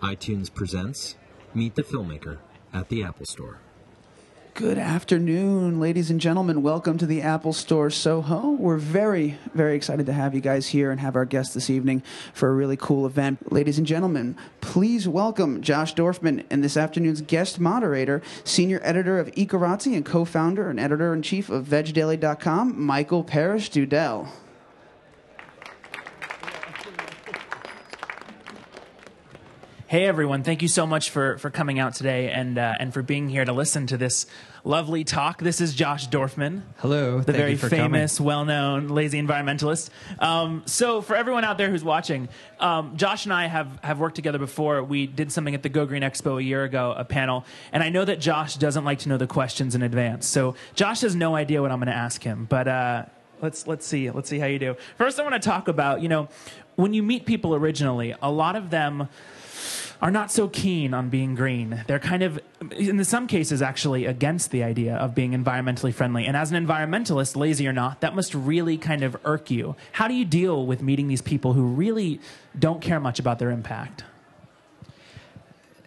iTunes presents Meet the Filmmaker at the Apple Store. Good afternoon, ladies and gentlemen. Welcome to the Apple Store Soho. We're very, very excited to have you guys here and have our guest this evening for a really cool event. Ladies and gentlemen, please welcome Josh Dorfman and this afternoon's guest moderator, senior editor of Ecorazzi and co founder and editor in chief of VegDaily.com, Michael Parrish Dudell. Hey everyone! Thank you so much for for coming out today and uh, and for being here to listen to this lovely talk. This is Josh Dorfman. Hello, the very famous, well-known lazy environmentalist. Um, so for everyone out there who's watching, um, Josh and I have have worked together before. We did something at the Go Green Expo a year ago, a panel, and I know that Josh doesn't like to know the questions in advance. So Josh has no idea what I'm going to ask him, but. Uh, let's let's see let's see how you do. First, I want to talk about you know when you meet people originally, a lot of them are not so keen on being green. They're kind of, in some cases, actually against the idea of being environmentally friendly. And as an environmentalist, lazy or not, that must really kind of irk you. How do you deal with meeting these people who really don't care much about their impact?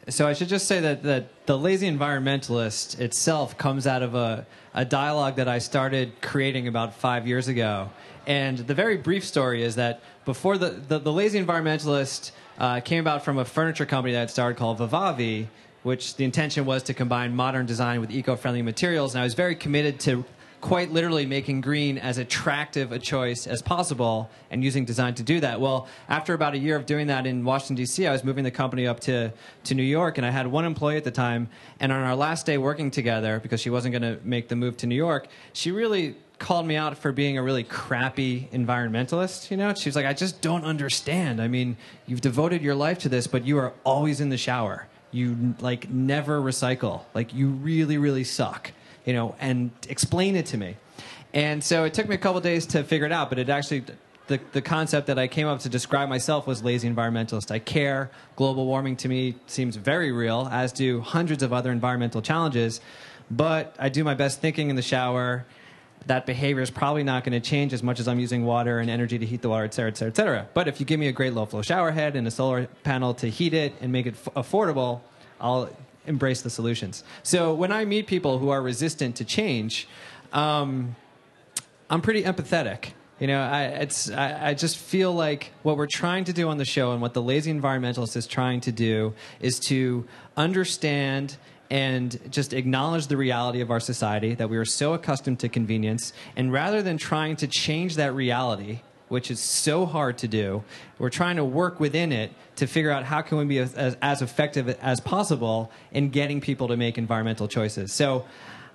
So I should just say that, that the lazy environmentalist itself comes out of a, a dialogue that I started creating about five years ago. And the very brief story is that before the, the, the lazy environmentalist uh, came about from a furniture company that had started called Vivavi, which the intention was to combine modern design with eco-friendly materials. And I was very committed to quite literally making green as attractive a choice as possible and using design to do that. Well, after about a year of doing that in Washington, D.C., I was moving the company up to, to New York, and I had one employee at the time. And on our last day working together, because she wasn't going to make the move to New York, she really called me out for being a really crappy environmentalist. You know, she was like, I just don't understand. I mean, you've devoted your life to this, but you are always in the shower. You like never recycle. Like you really, really suck. You know, and explain it to me. And so it took me a couple days to figure it out, but it actually the, the concept that I came up to describe myself was lazy environmentalist. I care. Global warming to me seems very real, as do hundreds of other environmental challenges. But I do my best thinking in the shower that behavior is probably not going to change as much as I'm using water and energy to heat the water, et cetera, et cetera, et cetera. But if you give me a great low flow shower head and a solar panel to heat it and make it f- affordable, I'll embrace the solutions. So when I meet people who are resistant to change, um, I'm pretty empathetic. You know, I, it's, I, I, just feel like what we're trying to do on the show and what the lazy environmentalist is trying to do is to understand and just acknowledge the reality of our society that we are so accustomed to convenience. And rather than trying to change that reality, which is so hard to do, we're trying to work within it to figure out how can we be as, as effective as possible in getting people to make environmental choices. So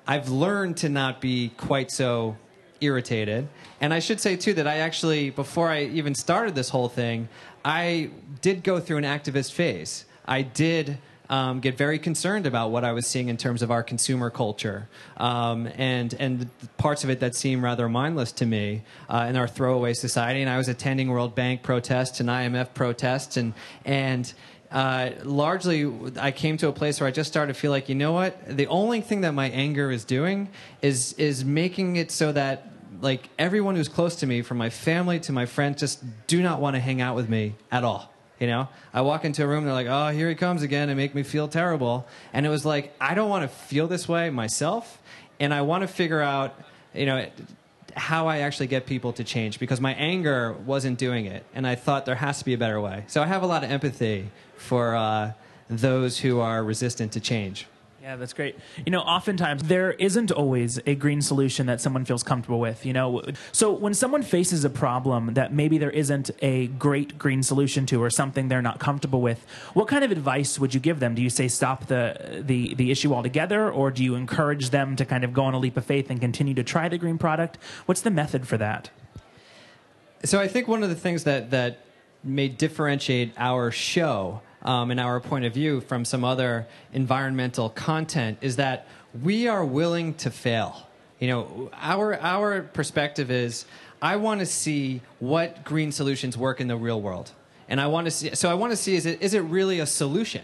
I've learned to not be quite so irritated. And I should say, too, that I actually, before I even started this whole thing, I did go through an activist phase. I did um, get very concerned about what I was seeing in terms of our consumer culture um, and and parts of it that seem rather mindless to me uh, in our throwaway society. And I was attending World Bank protests and IMF protests and and. Uh, largely, I came to a place where I just started to feel like, you know what? The only thing that my anger is doing is is making it so that like everyone who's close to me, from my family to my friends, just do not want to hang out with me at all. You know, I walk into a room, they're like, "Oh, here he comes again," and make me feel terrible. And it was like, I don't want to feel this way myself, and I want to figure out, you know, how I actually get people to change because my anger wasn't doing it, and I thought there has to be a better way. So I have a lot of empathy for uh, those who are resistant to change. Yeah, that's great. You know, oftentimes there isn't always a green solution that someone feels comfortable with, you know. So when someone faces a problem that maybe there isn't a great green solution to or something they're not comfortable with, what kind of advice would you give them? Do you say stop the the the issue altogether or do you encourage them to kind of go on a leap of faith and continue to try the green product? What's the method for that? So I think one of the things that that may differentiate our show um, and our point of view from some other environmental content is that we are willing to fail. You know, our our perspective is I want to see what green solutions work in the real world, and I want to see. So I want to see is it is it really a solution?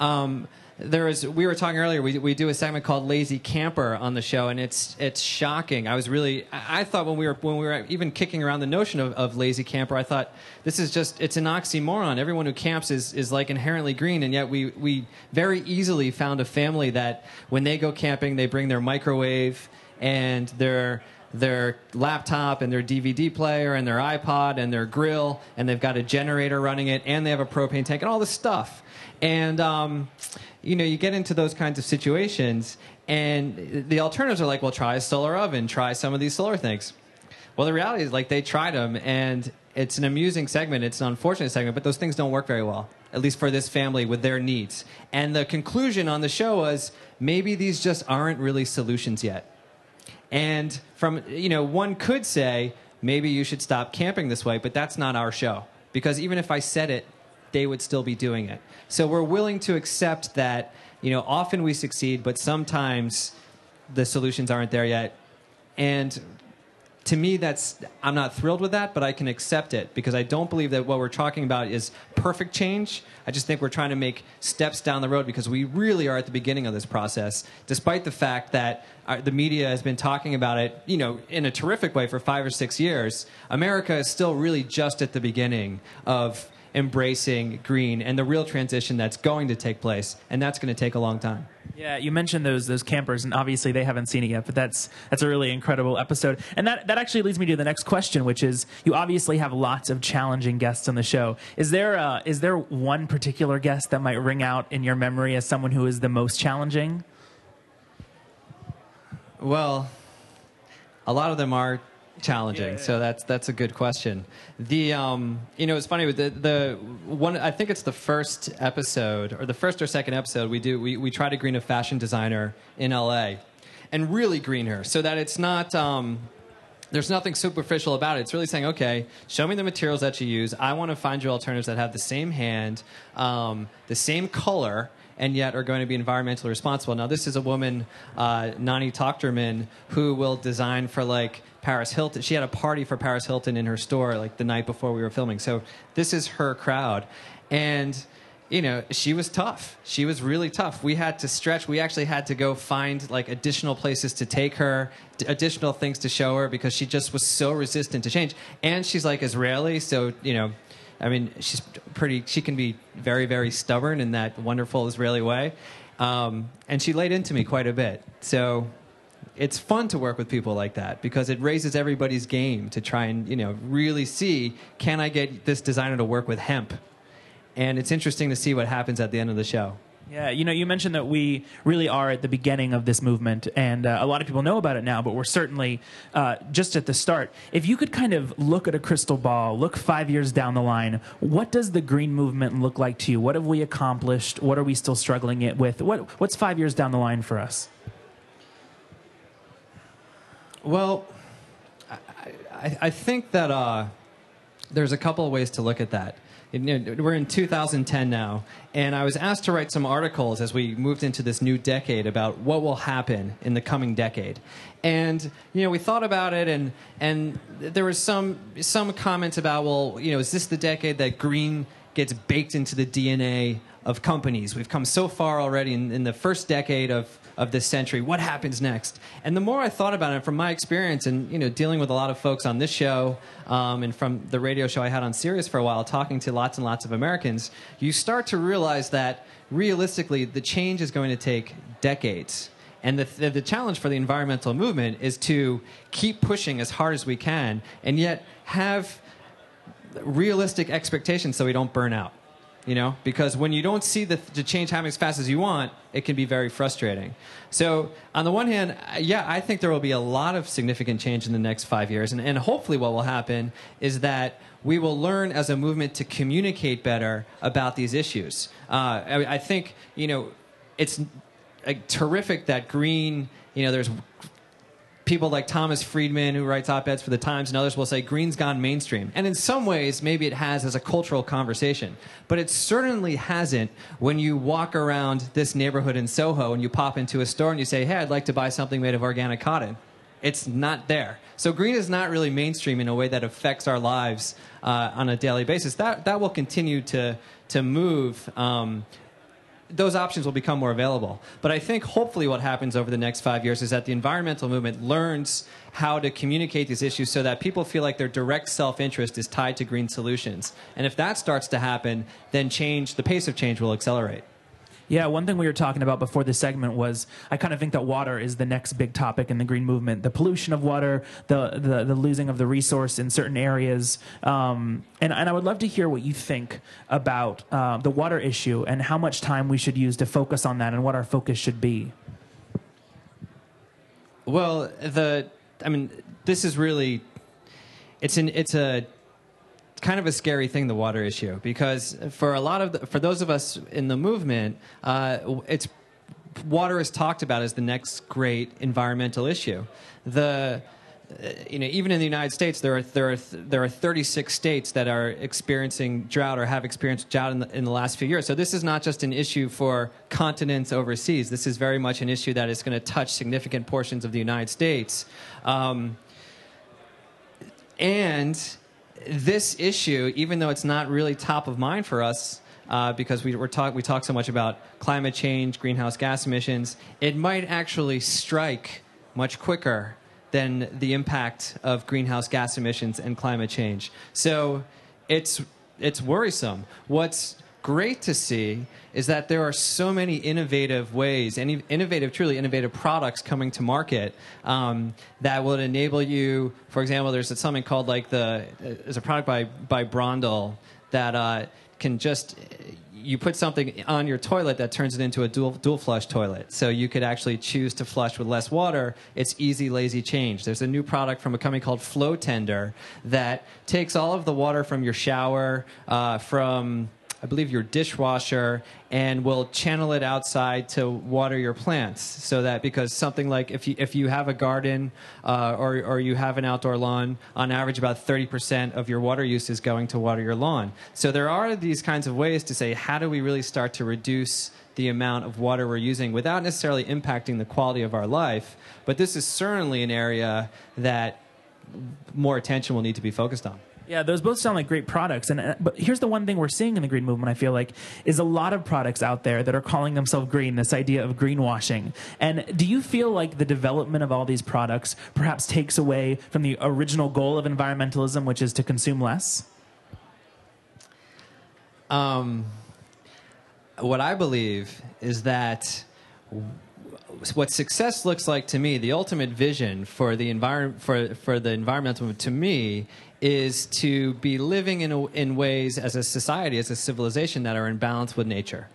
Um, there is we were talking earlier we, we do a segment called lazy camper on the show and it's it's shocking. I was really i I thought when we were when we were even kicking around the notion of, of lazy camper i thought this is just it's an oxymoron. Everyone who camps is, is like inherently green and yet we we very easily found a family that when they go camping they bring their microwave and their their laptop and their DVD player and their iPod and their grill, and they've got a generator running it, and they have a propane tank and all this stuff. And um, you know, you get into those kinds of situations, and the alternatives are like, well, try a solar oven, try some of these solar things. Well, the reality is, like, they tried them, and it's an amusing segment. It's an unfortunate segment, but those things don't work very well, at least for this family with their needs. And the conclusion on the show was maybe these just aren't really solutions yet. And from, you know, one could say, maybe you should stop camping this way, but that's not our show. Because even if I said it, they would still be doing it. So we're willing to accept that, you know, often we succeed, but sometimes the solutions aren't there yet. And to me that's i'm not thrilled with that but i can accept it because i don't believe that what we're talking about is perfect change. I just think we're trying to make steps down the road because we really are at the beginning of this process despite the fact that our, the media has been talking about it you know in a terrific way for five or six years. America is still really just at the beginning of embracing green and the real transition that's going to take place and that's going to take a long time Yeah, you mentioned those those campers, and obviously they haven't seen it yet. But that's that's a really incredible episode, and that that actually leads me to the next question, which is you obviously have lots of challenging guests on the show. Is there uh, is there one particular guest that might ring out in your memory as someone who is the most challenging? Well, a lot of them are challenging, so that's that's a good question. The um, you know, it's funny with the the one. I think it's the first episode or the first or second episode we do. We we try to green a fashion designer in L.A. and really green her so that it's not. Um, there's nothing superficial about it. It's really saying, okay, show me the materials that you use. I want to find you alternatives that have the same hand, um, the same color, and yet are going to be environmentally responsible. Now, this is a woman, uh, Nani Tochterman, who will design for like Paris Hilton. She had a party for Paris Hilton in her store like the night before we were filming. So this is her crowd, and you know she was tough. She was really tough. We had to stretch. We actually had to go find like additional places to take her, d- additional things to show her because she just was so resistant to change. And she's like Israeli, so you know. I mean, she's pretty. She can be very, very stubborn in that wonderful Israeli way, um, and she laid into me quite a bit. So it's fun to work with people like that because it raises everybody's game to try and you know really see can I get this designer to work with hemp, and it's interesting to see what happens at the end of the show. Yeah, you know, you mentioned that we really are at the beginning of this movement, and uh, a lot of people know about it now, but we're certainly uh, just at the start. If you could kind of look at a crystal ball, look five years down the line, what does the green movement look like to you? What have we accomplished? What are we still struggling it with? What, what's five years down the line for us? Well, I, I, think that uh, there's a couple of ways to look at that. We're in 2010 now, and I was asked to write some articles as we moved into this new decade about what will happen in the coming decade. And you know, we thought about it, and and there was some some comments about, well, you know, is this the decade that green gets baked into the DNA of companies? We've come so far already in, in the first decade of of this century. What happens next? And the more I thought about it, from my experience and you know dealing with a lot of folks on this show um, and from the radio show I had on Sirius for a while, talking to lots and lots of Americans, you start to realize that realistically the change is going to take decades. And the, the, the challenge for the environmental movement is to keep pushing as hard as we can, and yet have realistic expectations so we don't burn out you know? Because when you don't see the, the change happening as fast as you want it can be very frustrating. So on the one hand uh, yeah i think there will be a lot of significant change in the next five years. And, and hopefully what will happen is that we will learn as a movement to communicate better about these issues. Uh, I, I think you know it's terrific that green you know there's people like Thomas Friedman, who writes op eds for the Times, and others will say green's gone mainstream. And in some ways, maybe it has as a cultural conversation. But it certainly hasn't when you walk around this neighborhood in Soho and you pop into a store and you say, hey, I'd like to buy something made of organic cotton. It's not there. So green is not really mainstream in a way that affects our lives uh, on a daily basis. That, that will continue to, to move. Um, those options will become more available. But I think hopefully what happens over the next five years is that the environmental movement learns how to communicate these issues so that people feel like their direct self interest is tied to green solutions. And if that starts to happen, then change, the pace of change will accelerate. Yeah, one thing we were talking about before this segment was I kind of think that water is the next big topic in the green movement. The pollution of water, the the, the losing of the resource in certain areas, um, and and I would love to hear what you think about uh, the water issue and how much time we should use to focus on that and what our focus should be. Well, the I mean, this is really it's an it's a kind of a scary thing, the water issue, because for a lot of the, for those of us in the movement, uh, it's water is talked about as the next great environmental issue. The uh, you know, even in the United States, there are there are there are 36 states that are experiencing drought or have experienced drought in the, in the last few years. So this is not just an issue for continents overseas. This is very much an issue that is going to touch significant portions of the United States. Um, and this issue, even though it's not really top of mind for us, uh, because we we're talk we talk so much about climate change, greenhouse gas emissions, it might actually strike much quicker than the impact of greenhouse gas emissions and climate change. So it's it's worrisome. What's great to see is that there are so many innovative ways, any innovative, truly innovative products coming to market um, that will enable you. For example, there's something called like the there's a product by by Brondell that uh, can just you put something on your toilet that turns it into a dual, dual flush toilet. So you could actually choose to flush with less water. It's easy, lazy change. There's a new product from a company called Flow Tender that takes all of the water from your shower, uh, from I believe your dishwasher and will channel it outside to water your plants so that because something like if you if you have a garden uh, or or you have an outdoor lawn on average about 30% of your water use is going to water your lawn. So there are these kinds of ways to say how do we really start to reduce the amount of water we're using without necessarily impacting the quality of our life? But this is certainly an area that more attention will need to be focused on yeah, those both sound like great products. And uh, but here's the one thing we're seeing in the green movement. I feel like is a lot of products out there that are calling themselves green. This idea of greenwashing. And do you feel like the development of all these products perhaps takes away from the original goal of environmentalism, which is to consume less? Um, what I believe is that what success looks like to me, the ultimate vision for the environment for for the environmental movement to me is to be living in, a, in ways as a society, as a civilization that are in balance with nature.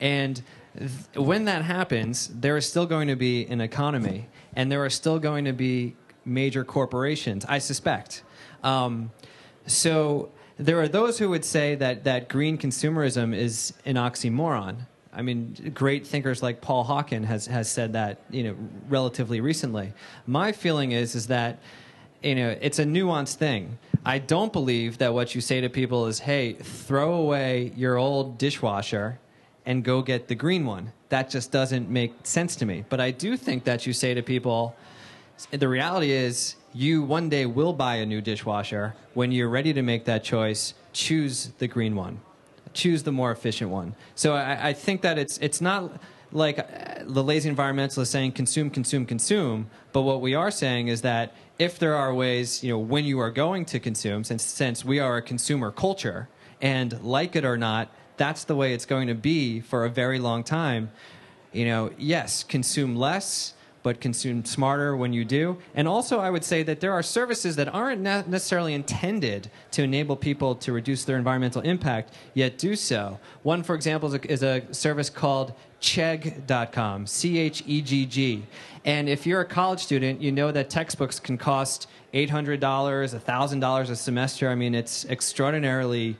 And th- when that happens, there is still going to be an economy, and there are still going to be major corporations, I suspect. Um, so there are those who would say that, that green consumerism is an oxymoron. I mean, great thinkers like Paul Hawken has, has said that, you know, relatively recently. My feeling is, is that you know, it's a nuanced thing. I don't believe that what you say to people is, hey, throw away your old dishwasher and go get the green one. That just doesn't make sense to me. But I do think that you say to people, the reality is, you one day will buy a new dishwasher. When you're ready to make that choice, choose the green one, choose the more efficient one. So I, I think that it's it's not like uh, the lazy environmentalist saying consume, consume, consume. But what we are saying is that if there are ways, you know, when you are going to consume, since since we are a consumer culture, and like it or not, that's the way it's going to be for a very long time. You know, yes, consume less, but consume smarter when you do. And also, I would say that there are services that aren't necessarily intended to enable people to reduce their environmental impact, yet do so. One, for example, is a, is a service called Chegg.com, C H E G G. And if you're a college student, you know that textbooks can cost $800, $1,000 a semester. I mean, it's extraordinarily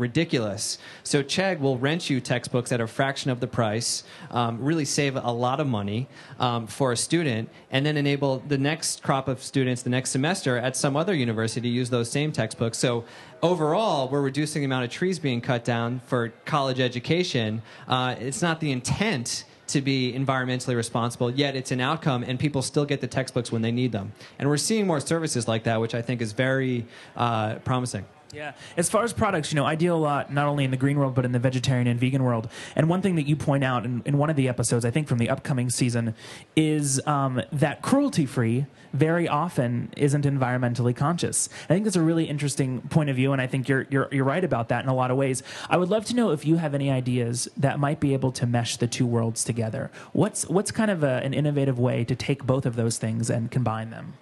ridiculous. So Chegg will rent you textbooks at a fraction of the price, um, really save a lot of money um, for a student, and then enable the next crop of students the next semester at some other university to use those same textbooks. So overall, we're reducing the amount of trees being cut down for college education. Uh, it's not the intent to be environmentally responsible, yet it's an outcome, and people still get the textbooks when they need them. And we're seeing more services like that, which I think is very uh, promising. Yeah. As far as products, you know, I deal a lot not only in the green world but in the vegetarian and vegan world. And one thing that you point out in, in one of the episodes, I think from the upcoming season, is um, that cruelty free very often isn't environmentally conscious. I think that's a really interesting point of view, and I think you're you're you're right about that in a lot of ways. I would love to know if you have any ideas that might be able to mesh the two worlds together. What's what's kind of a, an innovative way to take both of those things and combine them?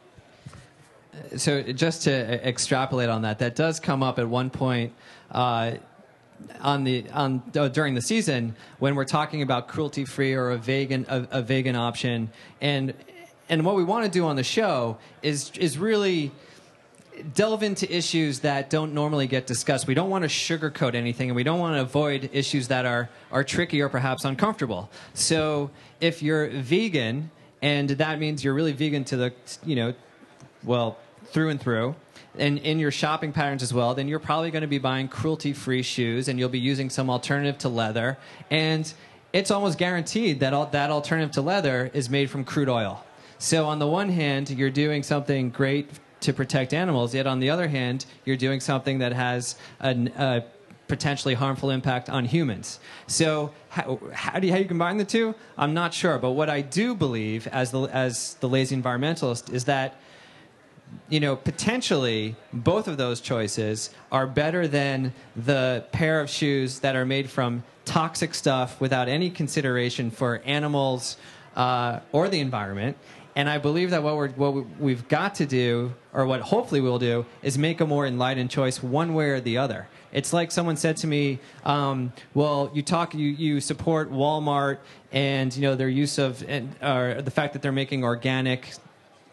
So just to extrapolate on that, that does come up at one point uh, on the on uh, during the season when we're talking about cruelty free or a vegan a, a vegan option, and and what we want to do on the show is is really delve into issues that don't normally get discussed. We don't want to sugarcoat anything, and we don't want to avoid issues that are are tricky or perhaps uncomfortable. So if you're vegan, and that means you're really vegan to the you know, well through and through and in your shopping patterns as well, then you're probably going to be buying cruelty free shoes and you'll be using some alternative to leather. And it's almost guaranteed that all, that alternative to leather is made from crude oil. So, on the one hand, you're doing something great to protect animals, yet on the other hand, you're doing something that has a, potentially harmful impact on humans. So, how, how, do you, how you combine the two? I'm not sure. But what I do believe, as the, as the lazy environmentalist, is that you know, potentially both of those choices are better than the pair of shoes that are made from toxic stuff without any consideration for animals uh, or the environment. And I believe that what, we're, what we've got to do, or what hopefully we'll do, is make a more enlightened choice one way or the other. It's like someone said to me, um, "Well, you talk, you, you support Walmart and you know their use of, and, or the fact that they're making organic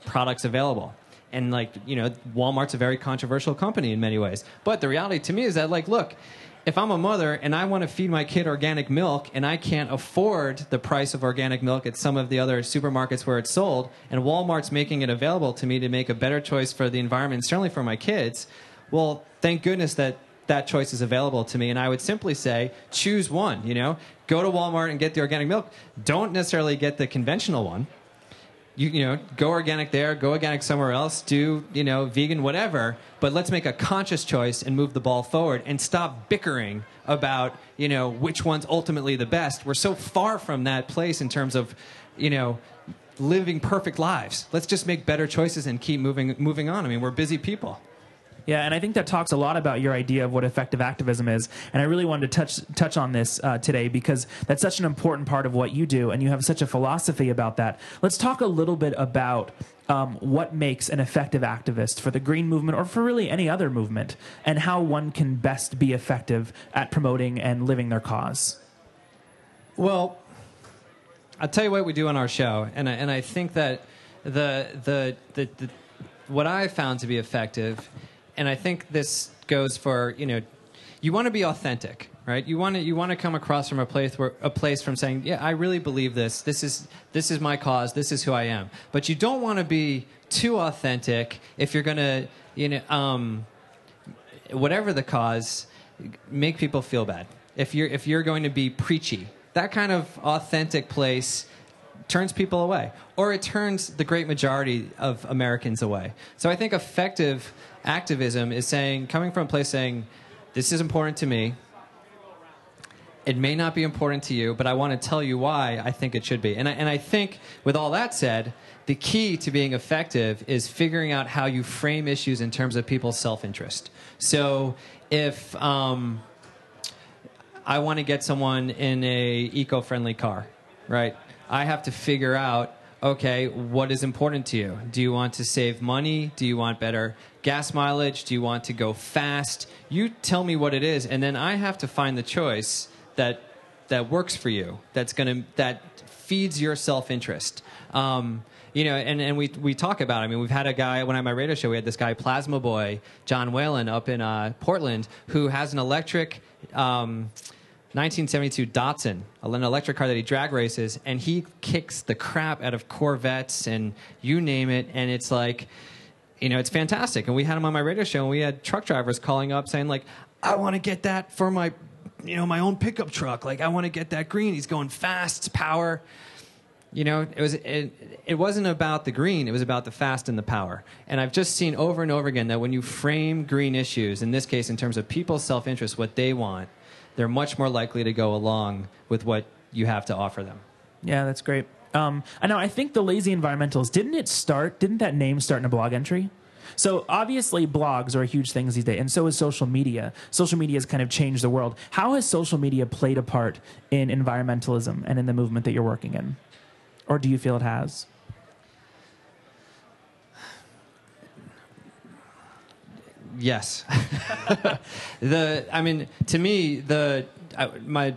products available." And like you know walmart's a very controversial company in many ways. But the reality to me is that like look if i'm a mother and i want to feed my kid organic milk and i can't afford the price of organic milk at some of the other supermarkets where it's sold and walmart's making it available to me to make a better choice for the environment certainly for my kids well thank goodness that that choice is available to me. And i would simply say choose one you know? Go to walmart and get the organic milk. Don't necessarily get the conventional one you, you know, go organic there, go organic somewhere else, do, you know, vegan, whatever. But let's make a conscious choice and move the ball forward and stop bickering about, you know, which one's ultimately the best. We're so far from that place in terms of, you know, living perfect lives. Let's just make better choices and keep moving moving on. I mean, we're busy people. Yeah, and I think that talks a lot about your idea of what effective activism is. And I really wanted to touch touch on this uh, today because that's such an important part of what you do, and you have such a philosophy about that. Let's talk a little bit about um, what makes an effective activist for the green movement or for really any other movement, and how one can best be effective at promoting and living their cause. Well, I'll tell you what we do on our show, and I, and I think that the, the, the, the what I found to be effective and I think this goes for you know, you want to be authentic, right? You want to you want to come across from a place where a place from saying, yeah, I really believe this. This is this is my cause. This is who I am. But you don't want to be too authentic if you're gonna you know um, whatever the cause, make people feel bad. If you're if you're going to be preachy, that kind of authentic place turns people away, or it turns the great majority of Americans away. So I think effective activism is saying, coming from a place saying, this is important to me. It may not be important to you, but I want to tell you why I think it should be. And I, and I think, with all that said, the key to being effective is figuring out how you frame issues in terms of people's self interest. So if um, I want to get someone in a eco friendly car, right? I have to figure out okay, what is important to you? Do you want to save money? Do you want better gas mileage? Do you want to go fast? You tell me what it is, and then I have to find the choice that that works for you. That's gonna that feeds your self interest. Um, you know, and, and we we talk about. It. I mean, we've had a guy when I my radio show. We had this guy Plasma Boy John Wayland up in uh, Portland who has an electric. Um, 1972 Datsun, an electric car that he drag races, and he kicks the crap out of Corvettes and you name it. And it's like, you know, it's fantastic. And we had him on my radio show, and we had truck drivers calling up saying, like, I want to get that for my, you know, my own pickup truck. Like, I want to get that green. He's going fast, power. you know, it was it, it wasn't about the green; it was about the fast and the power. And I've just seen over and over again that when you frame green issues, in this case, in terms of people's self-interest, what they want, they're much more likely to go along with what you have to offer them. Yeah, that's great. Um, I know. I think the lazy environmentalists didn't it start? Didn't that name start in a blog entry? So obviously, blogs are a huge thing these days, and so is social media. Social media has kind of changed the world. How has social media played a part in environmentalism and in the movement that you're working in? or do you feel it has? Yes. the I mean, to me, the I, my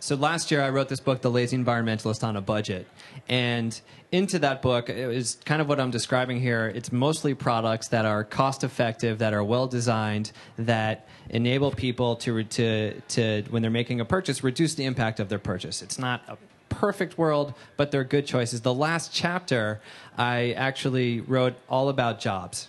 so last year I wrote this book, The Lazy Environmentalist on a Budget. And into that book it is kind of what I'm describing here. It's mostly products that are cost effective, that are well designed, that enable people to to to when they're making a purchase reduce the impact of their purchase. It's not a perfect world, but they're good choices. The last chapter, I actually wrote all about jobs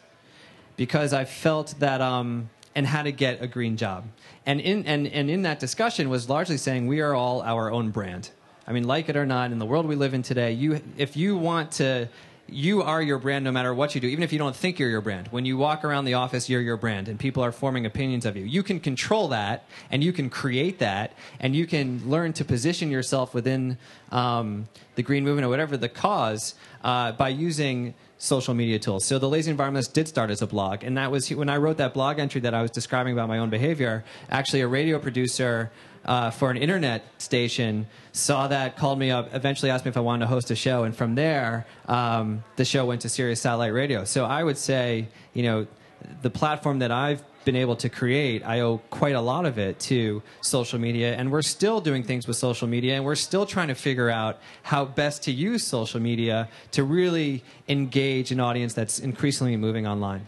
because I felt that um, and how to get a green job. And in and, and in that discussion was largely saying we are all our own brand. I mean, like it or not, in the world we live in today, you if you want to you are your brand no matter what you do, even if you don't think you're your brand. When you walk around the office, you're your brand, and people are forming opinions of you. You can control that, and you can create that, and you can learn to position yourself within um, the green movement or whatever the cause uh, by using social media tools. So the Lazy Environmentalist did start as a blog, and that was when I wrote that blog entry that I was describing about my own behavior. Actually, a radio producer uh, for an internet station, saw that, called me up, eventually asked me if I wanted to host a show, and from there, um, the show went to Sirius Satellite Radio. So I would say, you know, the platform that I've been able to create, I owe quite a lot of it to social media. And we're still doing things with social media, and we're still trying to figure out how best to use social media to really engage an audience that's increasingly moving online.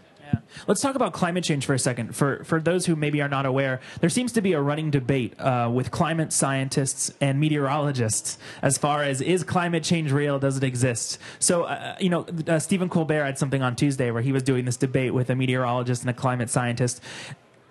Let's talk about climate change for a second. For for those who maybe are not aware, there seems to be a running debate uh, with climate scientists and meteorologists as far as is climate change real? Does it exist? So, uh, you know, uh, Stephen Colbert had something on Tuesday where he was doing this debate with a meteorologist and a climate scientist,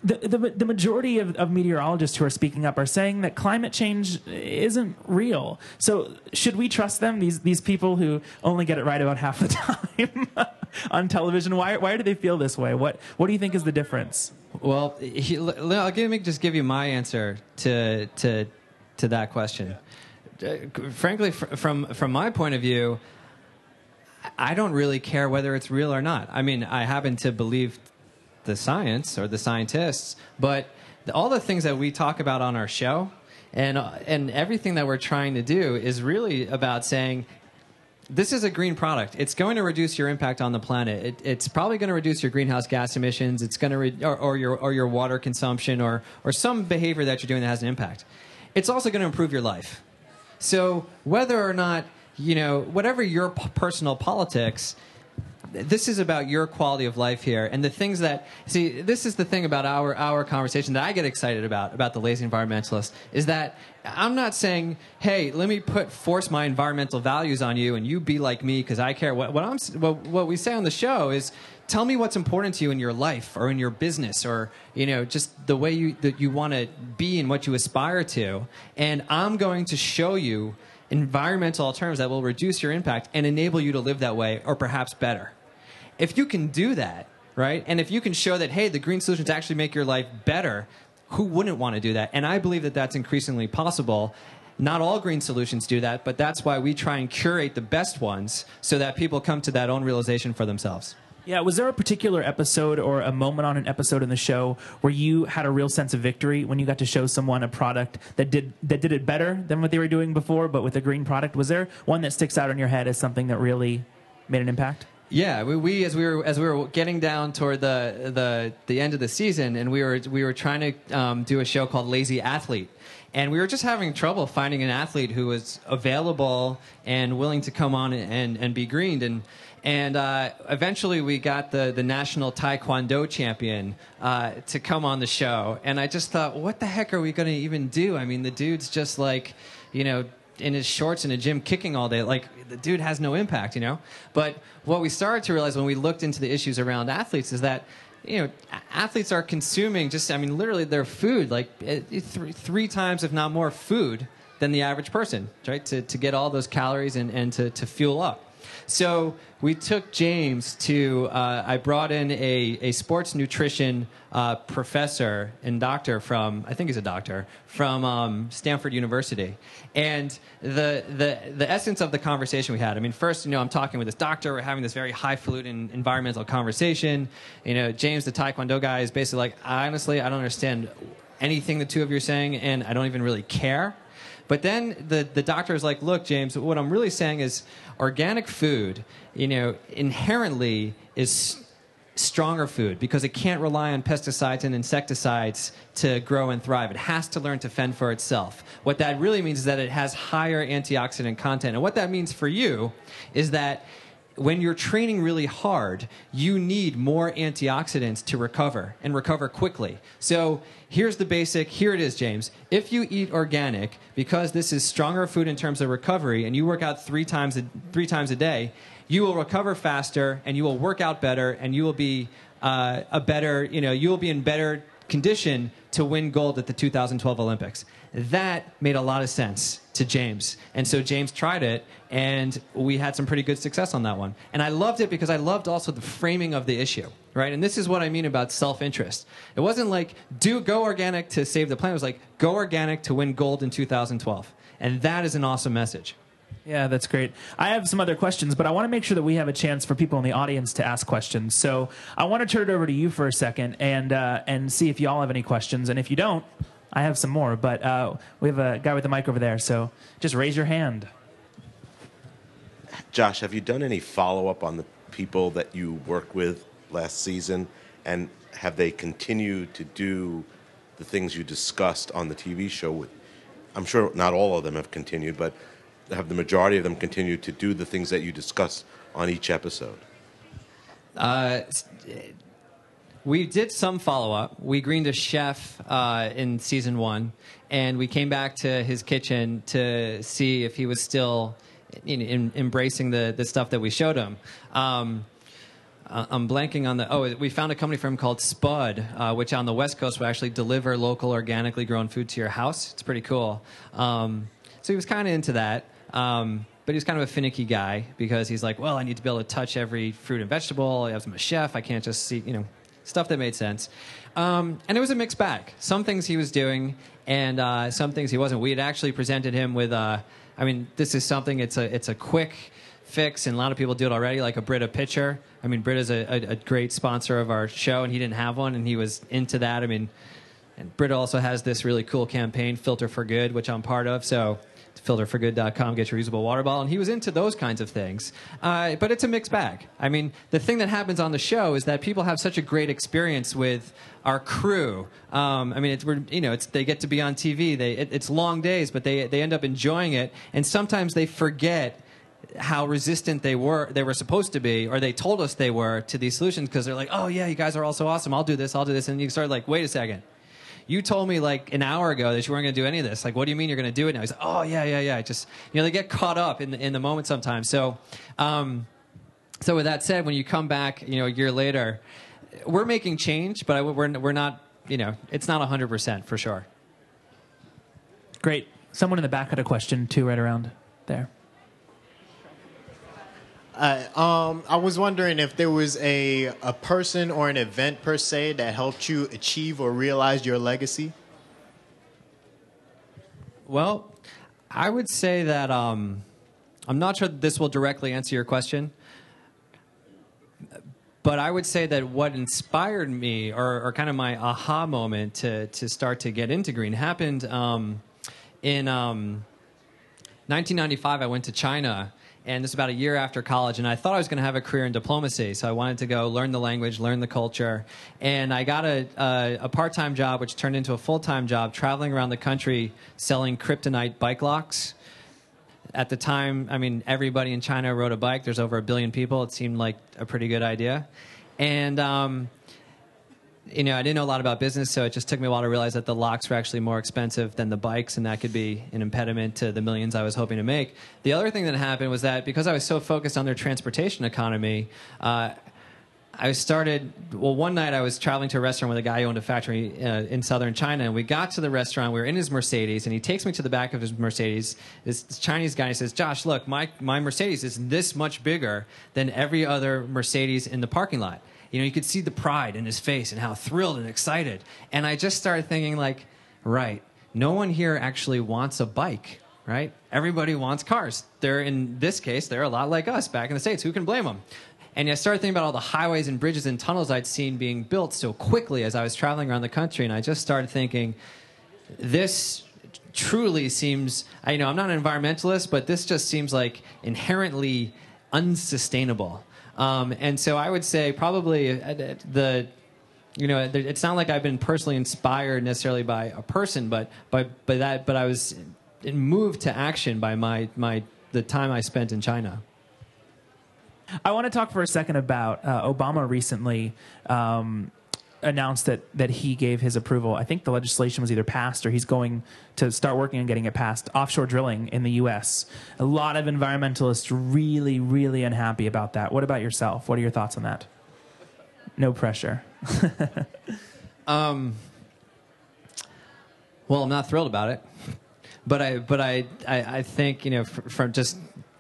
the, the, the majority of, of, meteorologists who are speaking up are saying that climate change isn't real. So should we trust them? These these people who only get it right about half the time on television. Why why do they feel this way? What what do you think is the difference? Well, he, I'll me just give you my answer to to to that question. Uh, frankly, from from my point of view. I don't really care whether it's real or not. I mean, I happen to believe the science or the scientists, but all the things that we talk about on our show and uh, and everything that we're trying to do is really about saying this is a green product. It's going to reduce your impact on the planet. It, it's probably going to reduce your greenhouse gas emissions. It's going to re- or, or, your or your water consumption or or some behavior that you're doing that has an impact. It's also going to improve your life. So whether or not you know whatever your p- personal politics, this is about your quality of life here and the things that see this is the thing about our our conversation that I get excited about about the lazy environmentalist is that I'm not saying hey let me put force my environmental values on you and you be like me because I care. What what I'm what, what we say on the show is tell me what's important to you in your life or in your business or you know just the way you that you want to be and what you aspire to and I'm going to show you environmental alternatives that will reduce your impact and enable you to live that way or perhaps better if you can do that, right, and if you can show that, hey, the green solutions actually make your life better, who wouldn't want to do that? And I believe that that's increasingly possible. Not all green solutions do that, but that's why we try and curate the best ones so that people come to that own realization for themselves. Yeah, was there a particular episode or a moment on an episode in the show where you had a real sense of victory when you got to show someone a product that did that did it better than what they were doing before, but with a green product? Was there one that sticks out in your head as something that really made an impact? Yeah, we, we, as we were as we were getting down toward the the the end of the season, and we were we were trying to um, do a show called Lazy Athlete, and we were just having trouble finding an athlete who was available and willing to come on and and be greened and. And uh, eventually, we got the, the national taekwondo champion uh, to come on the show. And I just thought, what the heck are we going to even do? I mean, the dude's just like, you know, in his shorts in a gym kicking all day. Like the dude has no impact, you know. But what we started to realize when we looked into the issues around athletes is that you know athletes are consuming just I mean literally their food like eh, three, three times if not more food than the average person, right? To, to get all those calories and, and to, to fuel up. So we took James to, uh, I brought in a, a sports nutrition uh, professor and doctor from, I think he's a doctor, from um, Stanford University. And the, the, the essence of the conversation we had, I mean, first, you know, I'm talking with this doctor, we're having this very highfalutin environmental conversation. You know, James, the Taekwondo guy, is basically like, honestly, I don't understand anything the two of you are saying, and I don't even really care. But then the, the doctor is like, look, James, what I'm really saying is organic food, you know, inherently is stronger food because it can't rely on pesticides and insecticides to grow and thrive. It has to learn to fend for itself. What that really means is that it has higher antioxidant content. And what that means for you is that when you're training really hard, you need more antioxidants to recover and recover quickly. So here's the basic here it is, James. If you eat organic, because this is stronger food in terms of recovery, and you work out three times a, three times a day, you will recover faster and you will work out better and you will be uh, a better, you know, you will be in better condition to win gold at the 2012 Olympics. That made a lot of sense to James. And so James tried it, and we had some pretty good success on that one. And I loved it because I loved also the framing of the issue, right? And this is what I mean about self interest. It wasn't like, do go organic to save the planet. It was like, go organic to win gold in 2012. And that is an awesome message. Yeah, that's great. I have some other questions, but I want to make sure that we have a chance for people in the audience to ask questions. So I want to turn it over to you for a second and uh, and see if y'all have any questions. And if you don't, I have some more. But uh, we have a guy with the mic over there, so just raise your hand. Josh, have you done any follow up on the people that you worked with last season, and have they continued to do the things you discussed on the TV show? With, I'm sure not all of them have continued, but have the majority of them continued to do the things that you discussed on each episode? Uh, we did some follow up. We greened a chef uh, in season one, and we came back to his kitchen to see if he was still in, in, embracing the, the stuff that we showed him. Um, I'm blanking on the. Oh, we found a company for him called Spud, uh, which on the West Coast will actually deliver local, organically grown food to your house. It's pretty cool. Um, so he was kind of into that. Um, but he's kind of a finicky guy because he's like, well, I need to be able to touch every fruit and vegetable. I'm a chef. I can't just see, you know, stuff that made sense. Um, and it was a mixed bag. Some things he was doing, and uh, some things he wasn't. We had actually presented him with, uh, I mean, this is something. It's a it's a quick fix, and a lot of people do it already, like a Brita pitcher. I mean, Brita's a, a, a great sponsor of our show, and he didn't have one, and he was into that. I mean, and Brita also has this really cool campaign, Filter for Good, which I'm part of. So filterforgood.com, get your usable water bottle. And he was into those kinds of things. Uh, but it's a mixed bag. I mean, the thing that happens on the show is that people have such a great experience with our crew. Um, I mean, it's, we're, you know, it's, they get to be on TV. They, it, it's long days, but they, they end up enjoying it. And sometimes they forget how resistant they were they were supposed to be or they told us they were to these solutions because they're like oh yeah you guys are all so awesome i'll do this i'll do this and you start like wait a second you told me like an hour ago that you weren't going to do any of this. Like, what do you mean you're going to do it now? He's like, oh yeah, yeah, yeah. Just you know, they get caught up in the, in the moment sometimes. So, um, so with that said, when you come back, you know, a year later, we're making change, but we're we're not. You know, it's not hundred percent for sure. Great. Someone in the back had a question too, right around there. Uh, um, I was wondering if there was a a person or an event per se that helped you achieve or realize your legacy. Well, I would say that um, I'm not sure that this will directly answer your question, but I would say that what inspired me, or, or kind of my aha moment to to start to get into green, happened um, in 1995. Um, I went to China and this was about a year after college and i thought i was going to have a career in diplomacy so i wanted to go learn the language learn the culture. And i got a, a, a part-time job which turned into a full-time job traveling around the country selling kryptonite bike locks. At the time i mean everybody in china rode a bike. There's over a billion people. It seemed like a pretty good idea. And um, you know, I didn't know a lot about business, so it just took me a while to realize that the locks were actually more expensive than the bikes, and that could be an impediment to the millions I was hoping to make. The other thing that happened was that because I was so focused on their transportation economy, uh, I started. Well, one night I was traveling to a restaurant with a guy who owned a factory uh, in southern China, and we got to the restaurant. We were in his Mercedes, and he takes me to the back of his Mercedes. This, this Chinese guy he says, "Josh, look, my my Mercedes is this much bigger than every other Mercedes in the parking lot." You know, you could see the pride in his face and how thrilled and excited. And I just started thinking, like, right, no one here actually wants a bike, right? Everybody wants cars. They're in this case, they're a lot like us back in the states. Who can blame them? And I started thinking about all the highways and bridges and tunnels I'd seen being built so quickly as I was traveling around the country, and I just started thinking, this truly seems. I you know I'm not an environmentalist, but this just seems like inherently unsustainable. Um, and so I would say probably uh, the you know it's not like I've been personally inspired necessarily by a person, but by by that but I was moved to action by my my the time I spent in China. I want to talk for a second about uh, Obama recently. Um, announced that that he gave his approval. I think the legislation was either passed or he's going to start working on getting it passed. Offshore drilling in the U.S. A lot of environmentalists really, really unhappy about that. What about yourself? What are your thoughts on that? No pressure. um, well, I'm not thrilled about it, but I but I I, I think you know from just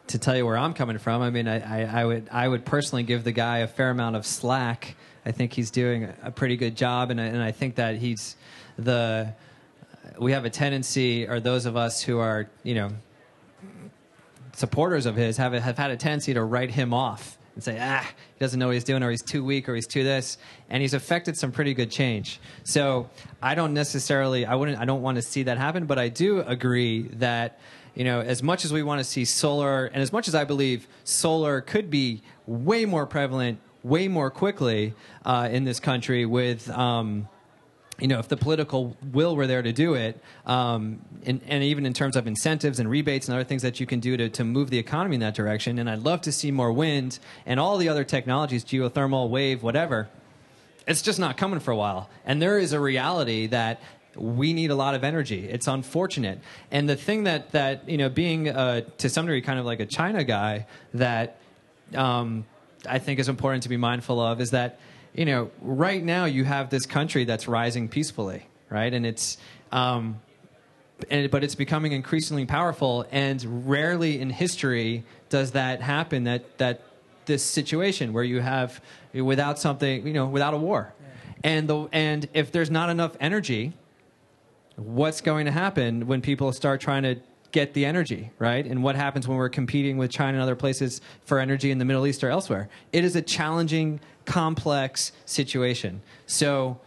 to tell you where I'm coming from. I mean, I, I, I would I would personally give the guy a fair amount of slack I think he's doing a pretty good job, and, and I think that he's the. We have a tendency, or those of us who are, you know, supporters of his have have had a tendency to write him off and say, ah, he doesn't know what he's doing, or he's too weak, or he's too this, and he's affected some pretty good change. So I don't necessarily, I wouldn't, I don't want to see that happen, but I do agree that you know, as much as we want to see solar, and as much as I believe solar could be way more prevalent way more quickly uh, in this country with. Um, you know, if the political will were there to do it, um, and, and, even in terms of incentives and rebates and other things that you can do to, to move the economy in that direction, and I'd love to see more wind and all the other technologies, geothermal, wave, whatever, it's just not coming for a while. And there is a reality that we need a lot of energy. It's unfortunate. And the thing that, that you know, being uh, to some degree kind of like a China guy, that um, I think is important to be mindful of is that you know right now you have this country that's rising peacefully, right, and it's. Um, and, but it's becoming increasingly powerful, and rarely in history does that happen. That that this situation where you have without something, you know, without a war, and the and if there's not enough energy, what's going to happen when people start trying to get the energy, right? And what happens when we're competing with China and other places for energy in the Middle East or elsewhere? It is a challenging, complex situation. So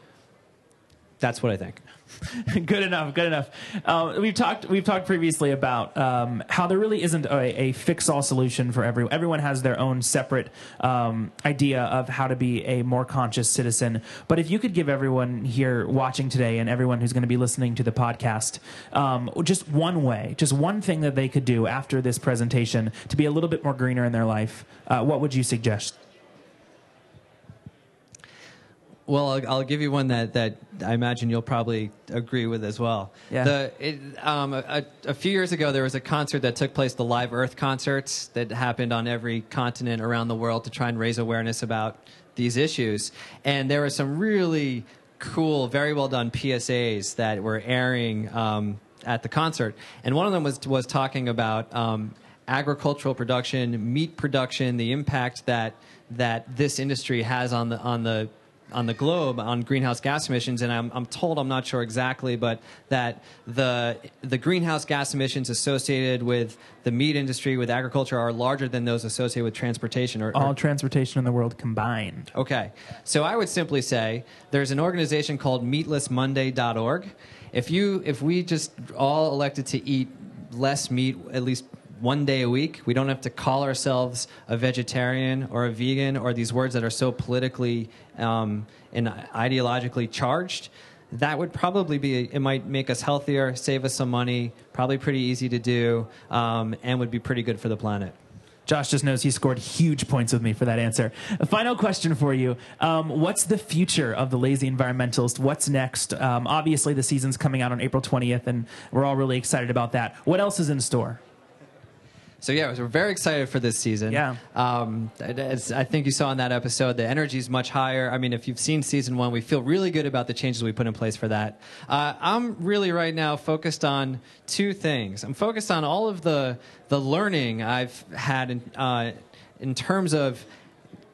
that's what I think. good enough. Good enough. Uh, we've talked. We've talked previously about um, how there really isn't a, a fix-all solution for everyone. Everyone has their own separate um, idea of how to be a more conscious citizen. But if you could give everyone here watching today and everyone who's going to be listening to the podcast um, just one way, just one thing that they could do after this presentation to be a little bit more greener in their life, uh, what would you suggest? Well, I'll, I'll, give you one that, that I imagine you'll probably agree with as well. Yeah. The, it, um, a, a, few years ago, there was a concert that took place, the Live Earth concerts, that happened on every continent around the world to try and raise awareness about these issues. And there were some really cool, very well done PSAs that were airing um, at the concert. And one of them was, was talking about um, agricultural production, meat production, the impact that that this industry has on the on the on the globe on greenhouse gas emissions, and I'm, I'm told I'm not sure exactly, but that the the greenhouse gas emissions associated with the meat industry, with agriculture, are larger than those associated with transportation. Or, all transportation in the world combined. Okay, so I would simply say there's an organization called MeatlessMonday.org. If you if we just all elected to eat less meat, at least one day a week. We don't have to call ourselves a vegetarian or a vegan or these words that are so politically um, and ideologically charged. That would probably be, it might make us healthier, save us some money, probably pretty easy to do, um, and would be pretty good for the planet. Josh just knows he scored huge points with me for that answer. A final question for you. Um, what's the future of the lazy environmentalist? What's next? Um, obviously, the season's coming out on April 20th, and we're all really excited about that. What else is in store? So yeah, we're very excited for this season. Yeah. Um, as I think you saw in that episode, the energy is much higher. I mean, if you've seen season one, we feel really good about the changes we put in place for that. Uh, I'm really right now focused on two things. I'm focused on all of the the learning I've had in, uh, in terms of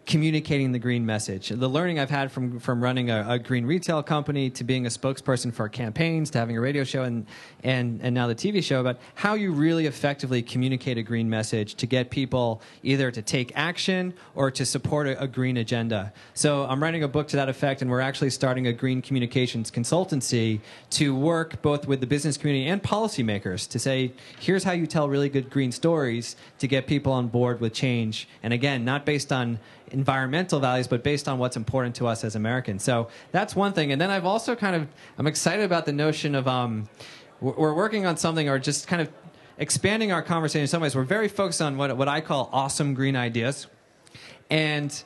communicating the green message. The learning I've had from from running a, a, green retail company to being a spokesperson for campaigns to having a radio show and and and now the TV show about how you really effectively communicate a green message to get people either to take action or to support a, a green agenda. So I'm writing a book to that effect, and we're actually starting a green communications consultancy to work both with the business community and policymakers to say here's how you tell really good green stories to get people on board with change. And again, not based on environmental values, but based on what's important to us as Americans. So that's one thing. And then I've also kind of I'm excited about the notion of um, we're working on something or just kind of expanding our conversation in some ways. We're very focused on what what I call awesome green ideas, and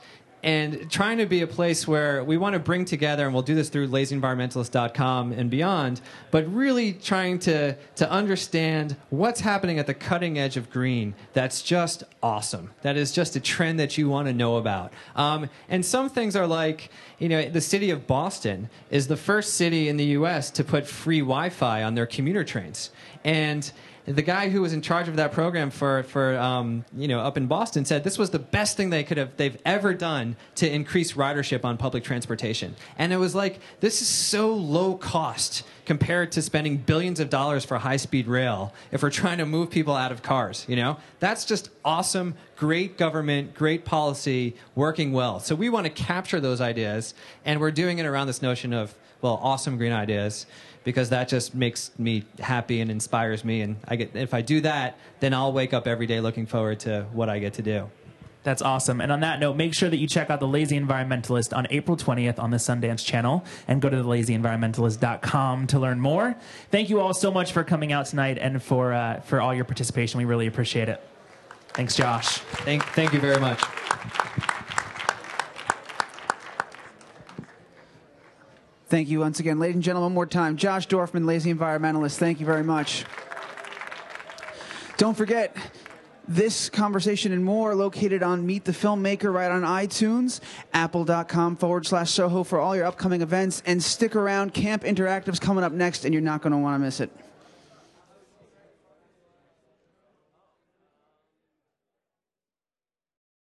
and trying to be a place where we want to bring together, and we'll do this through lazyenvironmentalist.com and beyond, but really trying to, to understand what's happening at the cutting edge of green that's just awesome. That is just a trend that you want to know about. Um, and some things are like, you know, the city of Boston is the first city in the U.S. to put free Wi Fi on their commuter trains. And the guy who was in charge of that program for for um, you know up in Boston said this was the best thing they could have they've ever done to increase ridership on public transportation. And it was like this is so low cost compared to spending billions of dollars for high speed rail if we're trying to move people out of cars. You know that's just awesome, great government, great policy working well. So we want to capture those ideas, and we're doing it around this notion of well, awesome green ideas because that just makes me happy and inspires me. And I get if I do that, then I'll wake up every day looking forward to what I get to do. That's awesome. And on that note, make sure that you check out The Lazy Environmentalist on April 20th on the Sundance Channel and go to thelazyenvironmentalist.com to learn more. Thank you all so much for coming out tonight and for, uh, for all your participation. We really appreciate it. Thanks, Josh. Thank, thank you very much. Thank you once again. Ladies and gentlemen, one more time. Josh Dorfman, Lazy Environmentalist, thank you very much. Don't forget, this conversation and more located on Meet the Filmmaker right on iTunes, apple.com forward slash Soho for all your upcoming events. And stick around, Camp Interactive's coming up next, and you're not going to want to miss it.